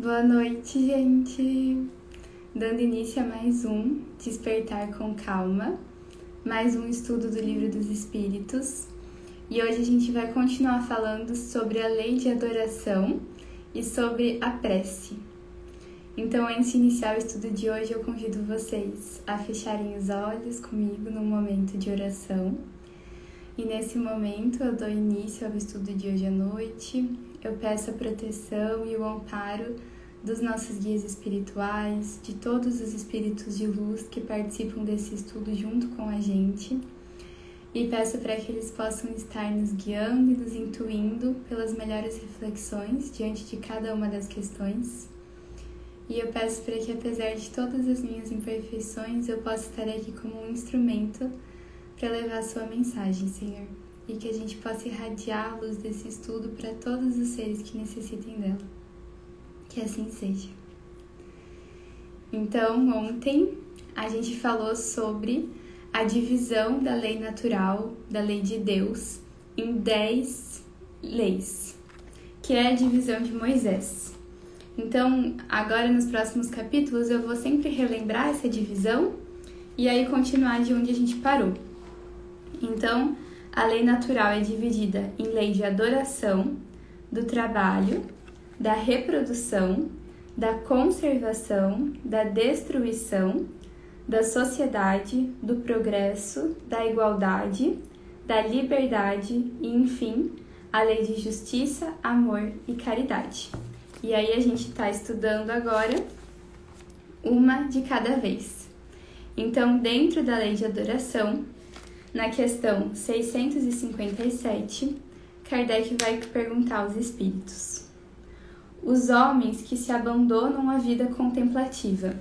Boa noite, gente! Dando início a mais um Despertar com Calma, mais um estudo do Livro dos Espíritos. E hoje a gente vai continuar falando sobre a lei de adoração e sobre a prece. Então, antes de iniciar o estudo de hoje, eu convido vocês a fecharem os olhos comigo no momento de oração. E nesse momento eu dou início ao estudo de hoje à noite. Eu peço a proteção e o amparo dos nossos guias espirituais, de todos os espíritos de luz que participam desse estudo junto com a gente. E peço para que eles possam estar nos guiando e nos intuindo pelas melhores reflexões diante de cada uma das questões e eu peço para que, apesar de todas as minhas imperfeições, eu possa estar aqui como um instrumento para levar a sua mensagem, Senhor, e que a gente possa irradiar a luz desse estudo para todos os seres que necessitem dela. Que assim seja. Então, ontem a gente falou sobre a divisão da lei natural, da lei de Deus, em dez leis, que é a divisão de Moisés. Então, agora nos próximos capítulos eu vou sempre relembrar essa divisão e aí continuar de onde a gente parou. Então, a lei natural é dividida em lei de adoração, do trabalho, da reprodução, da conservação, da destruição, da sociedade, do progresso, da igualdade, da liberdade e, enfim, a lei de justiça, amor e caridade. E aí a gente está estudando agora uma de cada vez. Então, dentro da lei de adoração, na questão 657, Kardec vai perguntar aos espíritos: Os homens que se abandonam à vida contemplativa,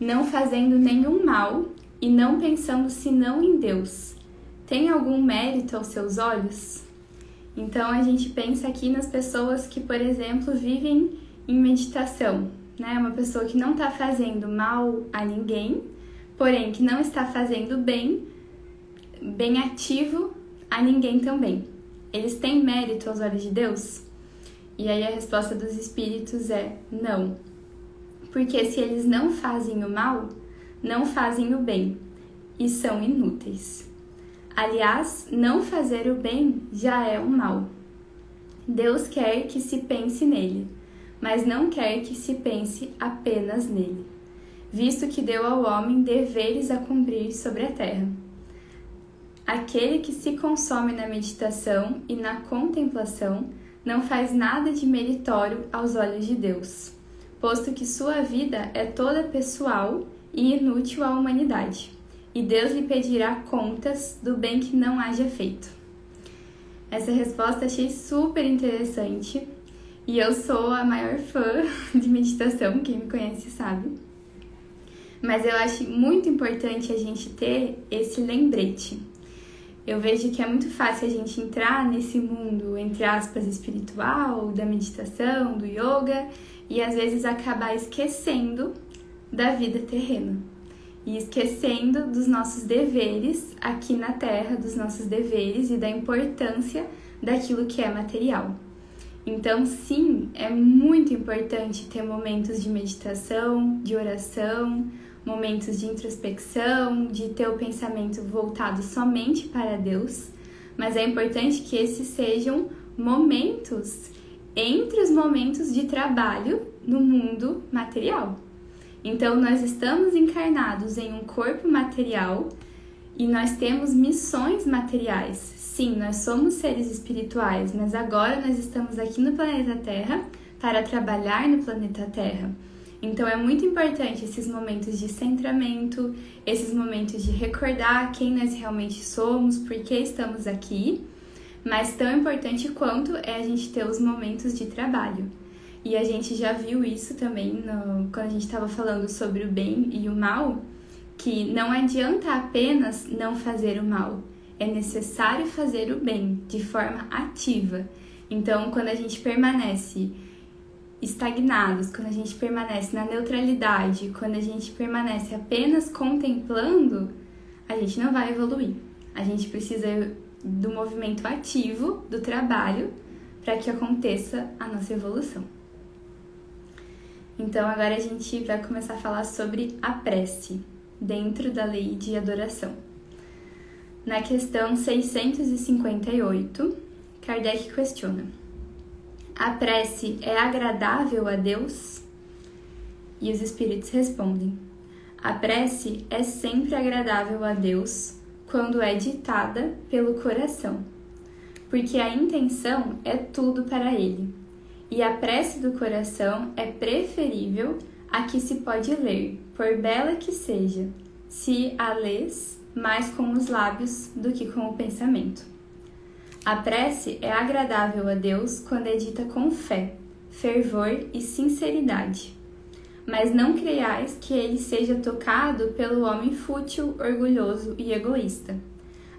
não fazendo nenhum mal e não pensando senão em Deus, têm algum mérito aos seus olhos? Então a gente pensa aqui nas pessoas que, por exemplo, vivem em meditação, né? Uma pessoa que não está fazendo mal a ninguém, porém que não está fazendo bem, bem ativo a ninguém também. Eles têm mérito aos olhos de Deus? E aí a resposta dos espíritos é não. Porque se eles não fazem o mal, não fazem o bem e são inúteis. Aliás, não fazer o bem já é um mal. Deus quer que se pense nele, mas não quer que se pense apenas nele, visto que deu ao homem deveres a cumprir sobre a terra. Aquele que se consome na meditação e na contemplação não faz nada de meritório aos olhos de Deus, posto que sua vida é toda pessoal e inútil à humanidade e Deus lhe pedirá contas do bem que não haja feito. Essa resposta achei super interessante e eu sou a maior fã de meditação, quem me conhece sabe. Mas eu acho muito importante a gente ter esse lembrete. Eu vejo que é muito fácil a gente entrar nesse mundo, entre aspas, espiritual, da meditação, do yoga, e às vezes acabar esquecendo da vida terrena e esquecendo dos nossos deveres aqui na Terra, dos nossos deveres e da importância daquilo que é material. Então, sim, é muito importante ter momentos de meditação, de oração, momentos de introspecção, de ter o pensamento voltado somente para Deus, mas é importante que esses sejam momentos entre os momentos de trabalho no mundo material. Então, nós estamos encarnados em um corpo material e nós temos missões materiais. Sim, nós somos seres espirituais, mas agora nós estamos aqui no planeta Terra para trabalhar no planeta Terra. Então é muito importante esses momentos de centramento, esses momentos de recordar quem nós realmente somos, por que estamos aqui, mas tão importante quanto é a gente ter os momentos de trabalho. E a gente já viu isso também no, quando a gente estava falando sobre o bem e o mal, que não adianta apenas não fazer o mal, é necessário fazer o bem de forma ativa. Então, quando a gente permanece estagnados, quando a gente permanece na neutralidade, quando a gente permanece apenas contemplando, a gente não vai evoluir. A gente precisa do movimento ativo, do trabalho, para que aconteça a nossa evolução. Então agora a gente vai começar a falar sobre a prece dentro da lei de adoração. Na questão 658, Kardec questiona: A prece é agradável a Deus? E os espíritos respondem: A prece é sempre agradável a Deus quando é ditada pelo coração, porque a intenção é tudo para Ele, e a prece do coração é preferível a que se pode ler, por bela que seja, se a lês mais com os lábios do que com o pensamento. A prece é agradável a Deus quando é dita com fé, fervor e sinceridade. Mas não creiais que ele seja tocado pelo homem fútil, orgulhoso e egoísta,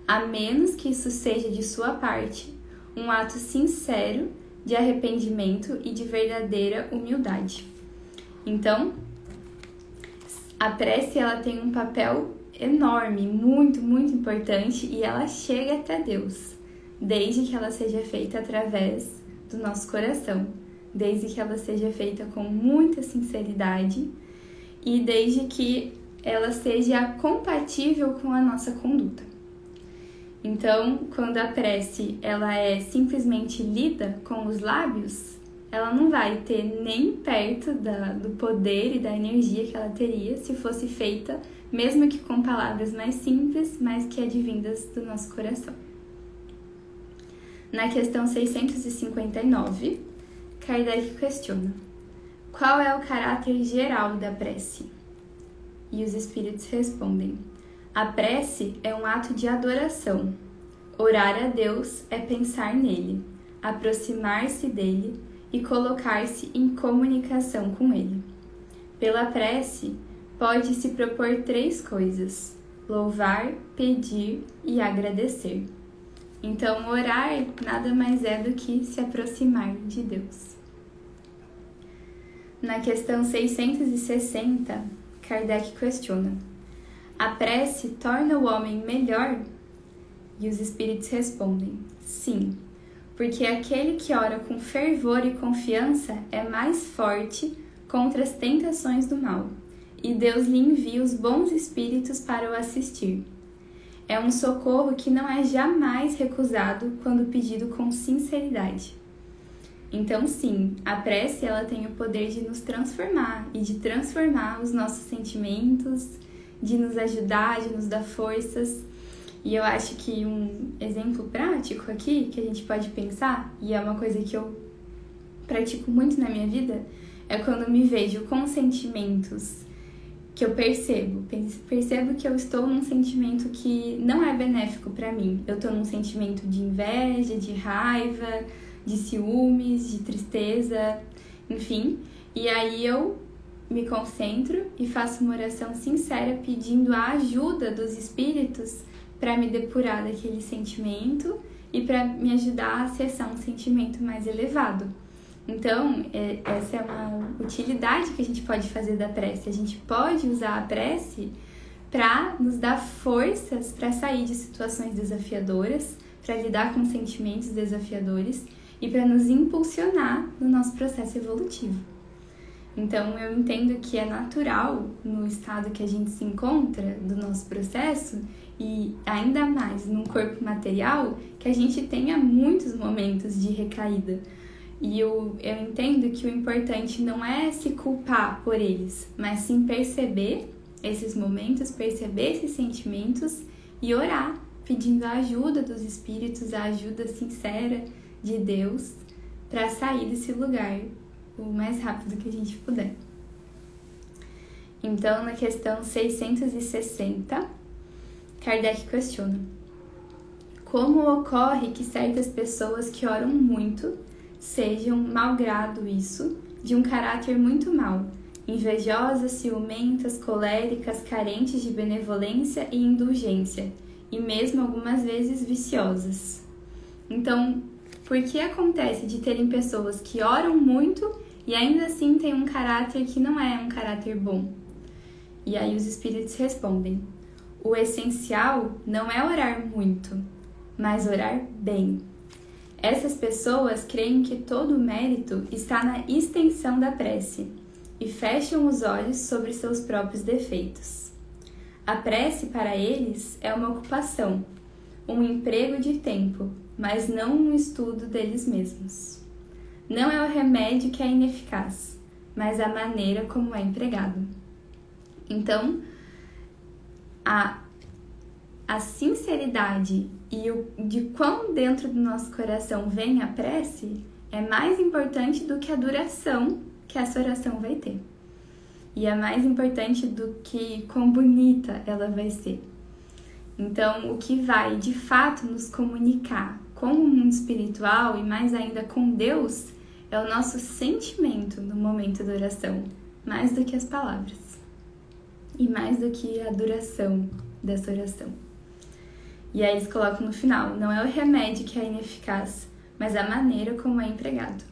a menos que isso seja de sua parte um ato sincero de arrependimento e de verdadeira humildade. Então, a prece ela tem um papel enorme, muito, muito importante e ela chega até Deus, desde que ela seja feita através do nosso coração, desde que ela seja feita com muita sinceridade e desde que ela seja compatível com a nossa conduta. Então, quando a prece ela é simplesmente lida com os lábios, ela não vai ter nem perto da, do poder e da energia que ela teria se fosse feita mesmo que com palavras mais simples, mas que advindas do nosso coração. Na questão 659, Kardec questiona: Qual é o caráter geral da prece? E os espíritos respondem: A prece é um ato de adoração. Orar a Deus é pensar nele, aproximar-se dele e colocar-se em comunicação com ele. Pela prece, pode se propor três coisas: louvar, pedir e agradecer. Então, orar nada mais é do que se aproximar de Deus. Na questão 660, Kardec questiona: A prece torna o homem melhor? E os espíritos respondem: Sim, porque aquele que ora com fervor e confiança é mais forte contra as tentações do mal e Deus lhe envia os bons espíritos para o assistir. É um socorro que não é jamais recusado quando pedido com sinceridade. Então, sim, a prece ela tem o poder de nos transformar e de transformar os nossos sentimentos, de nos ajudar, de nos dar forças. E eu acho que um exemplo prático aqui que a gente pode pensar, e é uma coisa que eu pratico muito na minha vida, é quando me vejo com sentimentos que eu percebo. Percebo que eu estou num sentimento que não é benéfico para mim. Eu estou num sentimento de inveja, de raiva, de ciúmes, de tristeza, enfim. E aí eu me concentro e faço uma oração sincera pedindo a ajuda dos espíritos para me depurar daquele sentimento e para me ajudar a acessar um sentimento mais elevado. Então, é, essa é uma utilidade que a gente pode fazer da prece. A gente pode usar a prece para nos dar forças para sair de situações desafiadoras, para lidar com sentimentos desafiadores e para nos impulsionar no nosso processo evolutivo. Então, eu entendo que é natural no estado que a gente se encontra do nosso processo e ainda mais num corpo material que a gente tenha muitos momentos de recaída e eu, eu entendo que o importante não é se culpar por eles, mas sim perceber esses momentos, perceber esses sentimentos e orar, pedindo a ajuda dos espíritos, a ajuda sincera de Deus para sair desse lugar o mais rápido que a gente puder. Então, na questão 660, Kardec questiona: Como ocorre que certas pessoas que oram muito sejam, malgrado isso, de um caráter muito mau, invejosas, ciumentas, coléricas, carentes de benevolência e indulgência, e mesmo algumas vezes viciosas. Então, por que acontece de terem pessoas que oram muito e ainda assim têm um caráter que não é um caráter bom? E aí os espíritos respondem: o essencial não é orar muito, mas orar bem. Essas pessoas creem que todo o mérito está na extensão da prece e fecham os olhos sobre seus próprios defeitos. A prece para eles é uma ocupação, um emprego de tempo, mas não um estudo deles mesmos. Não é o remédio que é ineficaz, mas a maneira como é empregado. Então, a, a sinceridade e o, de quão dentro do nosso coração vem a prece é mais importante do que a duração que essa oração vai ter. E é mais importante do que quão bonita ela vai ser. Então, o que vai de fato nos comunicar com o mundo espiritual e mais ainda com Deus é o nosso sentimento no momento da oração, mais do que as palavras e mais do que a duração dessa oração. E aí eles colocam no final: não é o remédio que é ineficaz, mas a maneira como é empregado.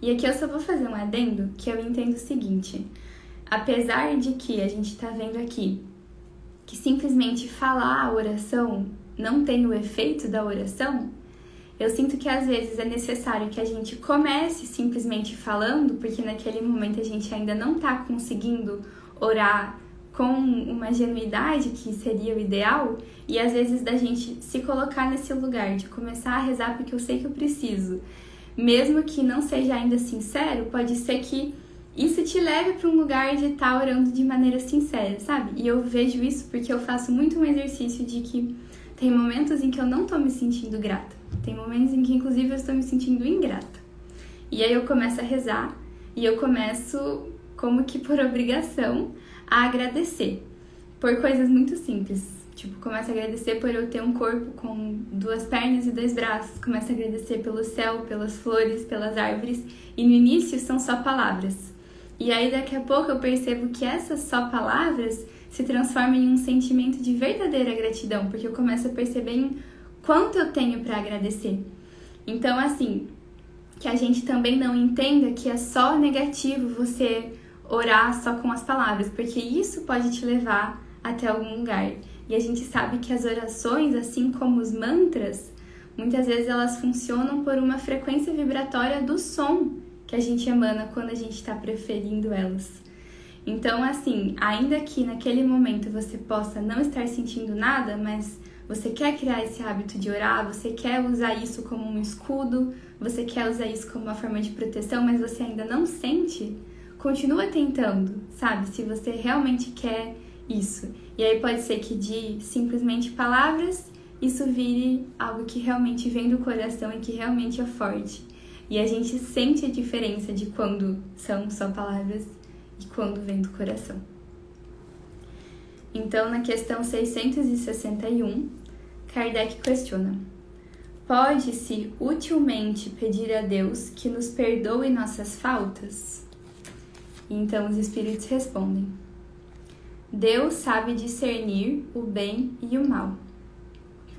E aqui eu só vou fazer um adendo que eu entendo o seguinte: apesar de que a gente está vendo aqui que simplesmente falar a oração não tem o efeito da oração, eu sinto que às vezes é necessário que a gente comece simplesmente falando, porque naquele momento a gente ainda não está conseguindo orar com uma genuidade que seria o ideal, e às vezes da gente se colocar nesse lugar de começar a rezar porque eu sei que eu preciso, mesmo que não seja ainda sincero, pode ser que isso te leve para um lugar de estar tá orando de maneira sincera, sabe? E eu vejo isso porque eu faço muito um exercício de que tem momentos em que eu não tô me sentindo grata. Tem momentos em que, inclusive, eu estou me sentindo ingrata. E aí eu começo a rezar e eu começo, como que por obrigação, a agradecer por coisas muito simples. Tipo, começo a agradecer por eu ter um corpo com duas pernas e dois braços. Começo a agradecer pelo céu, pelas flores, pelas árvores. E no início são só palavras. E aí daqui a pouco eu percebo que essas só palavras se transformam em um sentimento de verdadeira gratidão, porque eu começo a perceber em quanto eu tenho para agradecer. Então, assim, que a gente também não entenda que é só negativo você orar só com as palavras, porque isso pode te levar até algum lugar. E a gente sabe que as orações, assim como os mantras, muitas vezes elas funcionam por uma frequência vibratória do som que a gente emana quando a gente está preferindo elas. Então, assim, ainda que naquele momento você possa não estar sentindo nada, mas você quer criar esse hábito de orar, você quer usar isso como um escudo, você quer usar isso como uma forma de proteção, mas você ainda não sente, continua tentando, sabe? Se você realmente quer isso. E aí pode ser que de simplesmente palavras isso vire algo que realmente vem do coração e que realmente é forte. E a gente sente a diferença de quando são só palavras e quando vem do coração. Então, na questão 661, Kardec questiona: Pode-se utilmente pedir a Deus que nos perdoe nossas faltas? Então os espíritos respondem: Deus sabe discernir o bem e o mal.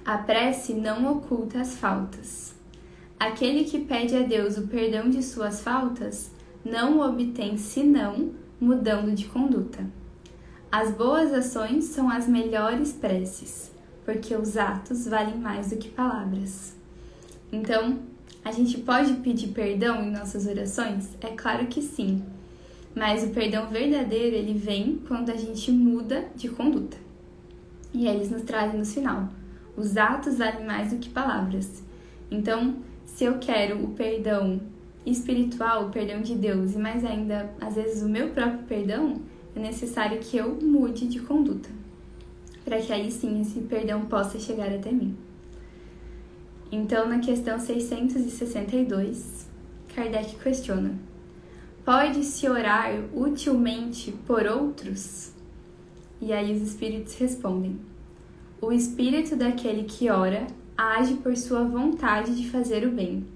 A prece não oculta as faltas. Aquele que pede a Deus o perdão de suas faltas não o obtém senão mudando de conduta. As boas ações são as melhores preces, porque os atos valem mais do que palavras. Então, a gente pode pedir perdão em nossas orações? É claro que sim. Mas o perdão verdadeiro, ele vem quando a gente muda de conduta. E eles nos trazem no final. Os atos valem mais do que palavras. Então, se eu quero o perdão espiritual, o perdão de Deus e mais ainda, às vezes, o meu próprio perdão, é necessário que eu mude de conduta, para que aí sim esse perdão possa chegar até mim. Então, na questão 662, Kardec questiona: Pode-se orar utilmente por outros? E aí os espíritos respondem: O espírito daquele que ora age por sua vontade de fazer o bem.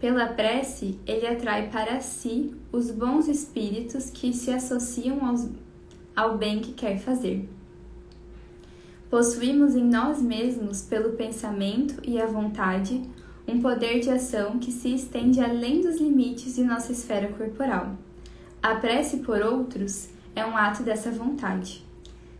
Pela prece, ele atrai para si os bons espíritos que se associam aos, ao bem que quer fazer. Possuímos em nós mesmos, pelo pensamento e a vontade, um poder de ação que se estende além dos limites de nossa esfera corporal. A prece por outros é um ato dessa vontade.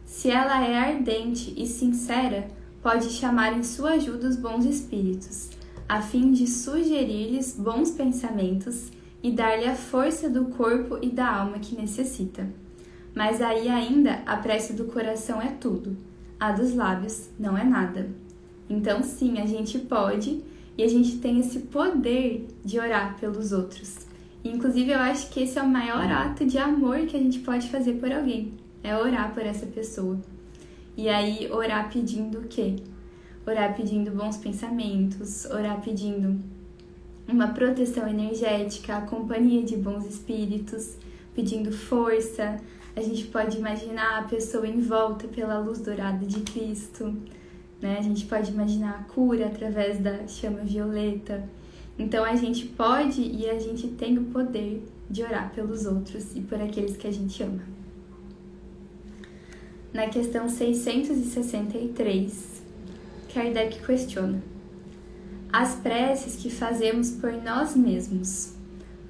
Se ela é ardente e sincera, pode chamar em sua ajuda os bons espíritos, a fim de sugerir-lhes bons pensamentos e dar-lhe a força do corpo e da alma que necessita. Mas aí ainda a prece do coração é tudo, a dos lábios não é nada. Então, sim, a gente pode e a gente tem esse poder de orar pelos outros. Inclusive, eu acho que esse é o maior ato de amor que a gente pode fazer por alguém, é orar por essa pessoa. E aí, orar pedindo o quê? Orar pedindo bons pensamentos, orar pedindo uma proteção energética, a companhia de bons espíritos, pedindo força. A gente pode imaginar a pessoa em volta pela luz dourada de Cristo, né? A gente pode imaginar a cura através da chama violeta. Então a gente pode e a gente tem o poder de orar pelos outros e por aqueles que a gente ama. Na questão 663, Kardec questiona: As preces que fazemos por nós mesmos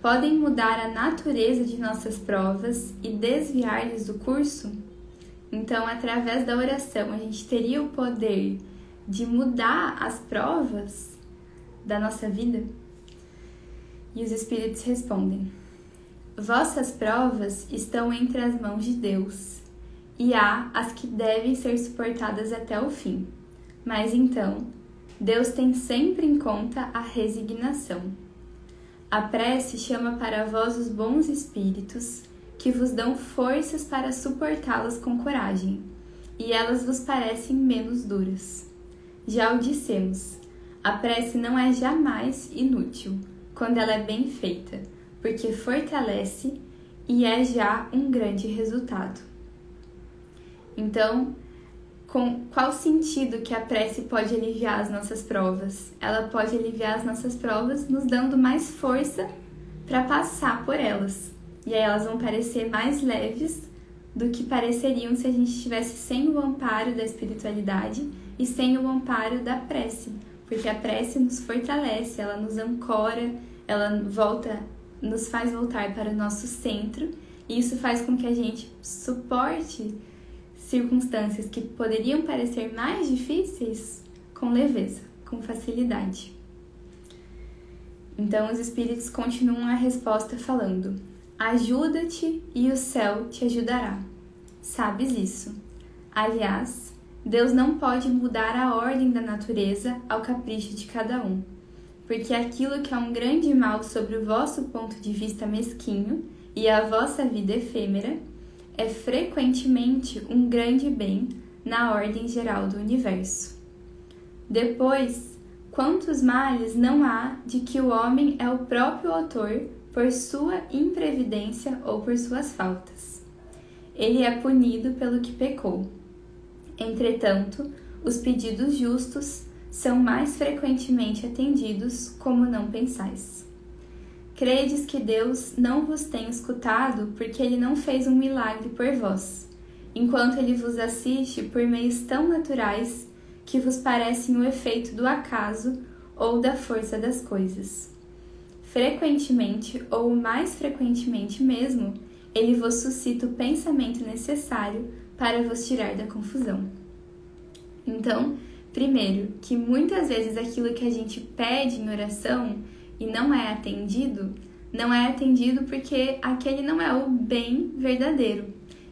podem mudar a natureza de nossas provas e desviar-lhes do curso? Então, através da oração, a gente teria o poder de mudar as provas da nossa vida? E os espíritos respondem: Vossas provas estão entre as mãos de Deus, e há as que devem ser suportadas até o fim. Mas então, Deus tem sempre em conta a resignação. A prece chama para vós os bons espíritos que vos dão forças para suportá-las com coragem, e elas vos parecem menos duras. Já o dissemos, a prece não é jamais inútil quando ela é bem feita, porque fortalece e é já um grande resultado. Então, com qual sentido que a prece pode aliviar as nossas provas? Ela pode aliviar as nossas provas nos dando mais força para passar por elas. E aí elas vão parecer mais leves do que pareceriam se a gente estivesse sem o amparo da espiritualidade e sem o amparo da prece, porque a prece nos fortalece, ela nos ancora, ela volta, nos faz voltar para o nosso centro, e isso faz com que a gente suporte circunstâncias que poderiam parecer mais difíceis com leveza, com facilidade. Então os espíritos continuam a resposta falando: Ajuda-te e o céu te ajudará. Sabes isso. Aliás, Deus não pode mudar a ordem da natureza ao capricho de cada um, porque aquilo que é um grande mal sobre o vosso ponto de vista mesquinho e a vossa vida efêmera é frequentemente um grande bem na ordem geral do universo. Depois, quantos males não há de que o homem é o próprio autor por sua imprevidência ou por suas faltas. Ele é punido pelo que pecou. Entretanto, os pedidos justos são mais frequentemente atendidos como não pensais. Credes que Deus não vos tem escutado porque ele não fez um milagre por vós, enquanto ele vos assiste por meios tão naturais que vos parecem o efeito do acaso ou da força das coisas frequentemente ou mais frequentemente mesmo, ele vos suscita o pensamento necessário para vos tirar da confusão. Então, primeiro, que muitas vezes aquilo que a gente pede em oração e não é atendido, não é atendido porque aquele não é o bem verdadeiro.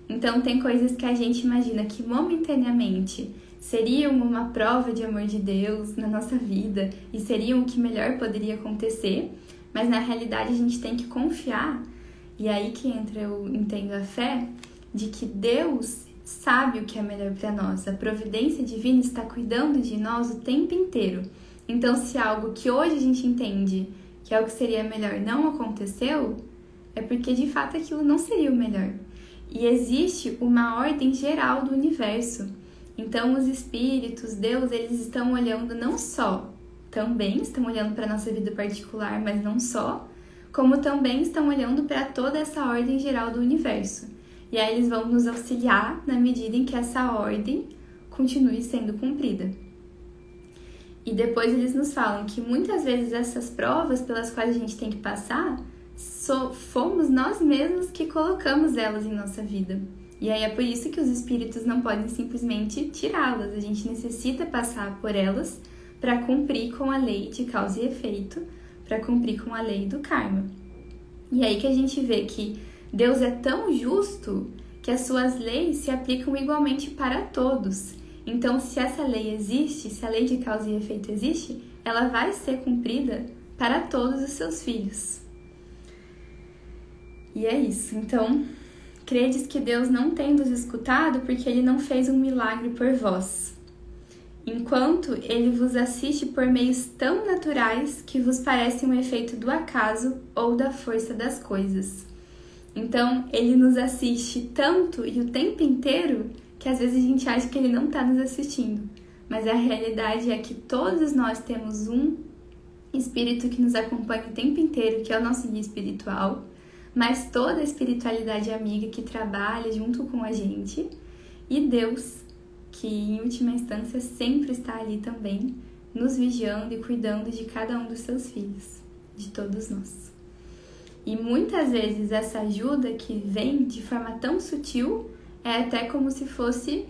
Então, tem coisas que a gente imagina que momentaneamente seriam uma prova de amor de Deus na nossa vida e seriam o que melhor poderia acontecer, mas na realidade a gente tem que confiar, e aí que entra eu entendo a fé, de que Deus sabe o que é melhor para nós. A providência divina está cuidando de nós o tempo inteiro. Então, se algo que hoje a gente entende que é o que seria melhor não aconteceu, é porque de fato aquilo não seria o melhor. E existe uma ordem geral do universo. Então, os espíritos, Deus, eles estão olhando não só também estão olhando para nossa vida particular, mas não só, como também estão olhando para toda essa ordem geral do universo. E aí eles vão nos auxiliar na medida em que essa ordem continue sendo cumprida. E depois eles nos falam que muitas vezes essas provas pelas quais a gente tem que passar, so, fomos nós mesmos que colocamos elas em nossa vida. E aí é por isso que os espíritos não podem simplesmente tirá-las, a gente necessita passar por elas para cumprir com a lei de causa e efeito, para cumprir com a lei do karma. E aí que a gente vê que Deus é tão justo que as suas leis se aplicam igualmente para todos. Então, se essa lei existe, se a lei de causa e efeito existe, ela vai ser cumprida para todos os seus filhos. E é isso. Então, credes que Deus não tem nos escutado porque ele não fez um milagre por vós. Enquanto ele vos assiste por meios tão naturais que vos parecem um efeito do acaso ou da força das coisas. Então, ele nos assiste tanto e o tempo inteiro que às vezes a gente acha que ele não está nos assistindo. Mas a realidade é que todos nós temos um espírito que nos acompanha o tempo inteiro, que é o nosso guia espiritual, mas toda a espiritualidade amiga que trabalha junto com a gente, e Deus, que em última instância sempre está ali também, nos vigiando e cuidando de cada um dos seus filhos, de todos nós. E muitas vezes essa ajuda que vem de forma tão sutil é até como se fosse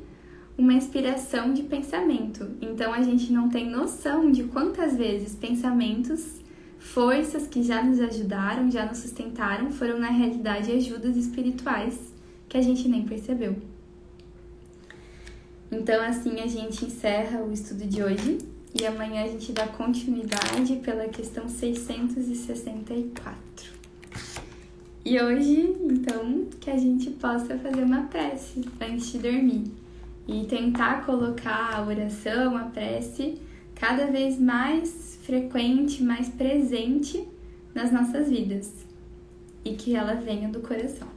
uma inspiração de pensamento. Então a gente não tem noção de quantas vezes pensamentos, forças que já nos ajudaram, já nos sustentaram, foram na realidade ajudas espirituais que a gente nem percebeu. Então assim a gente encerra o estudo de hoje e amanhã a gente dá continuidade pela questão 664. E hoje, então, que a gente possa fazer uma prece antes de dormir e tentar colocar a oração, a prece, cada vez mais frequente, mais presente nas nossas vidas e que ela venha do coração.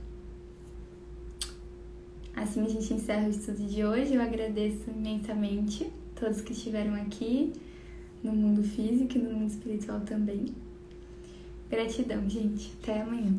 Assim a gente encerra o estudo de hoje. Eu agradeço imensamente todos que estiveram aqui no mundo físico e no mundo espiritual também. Gratidão, gente. Até amanhã.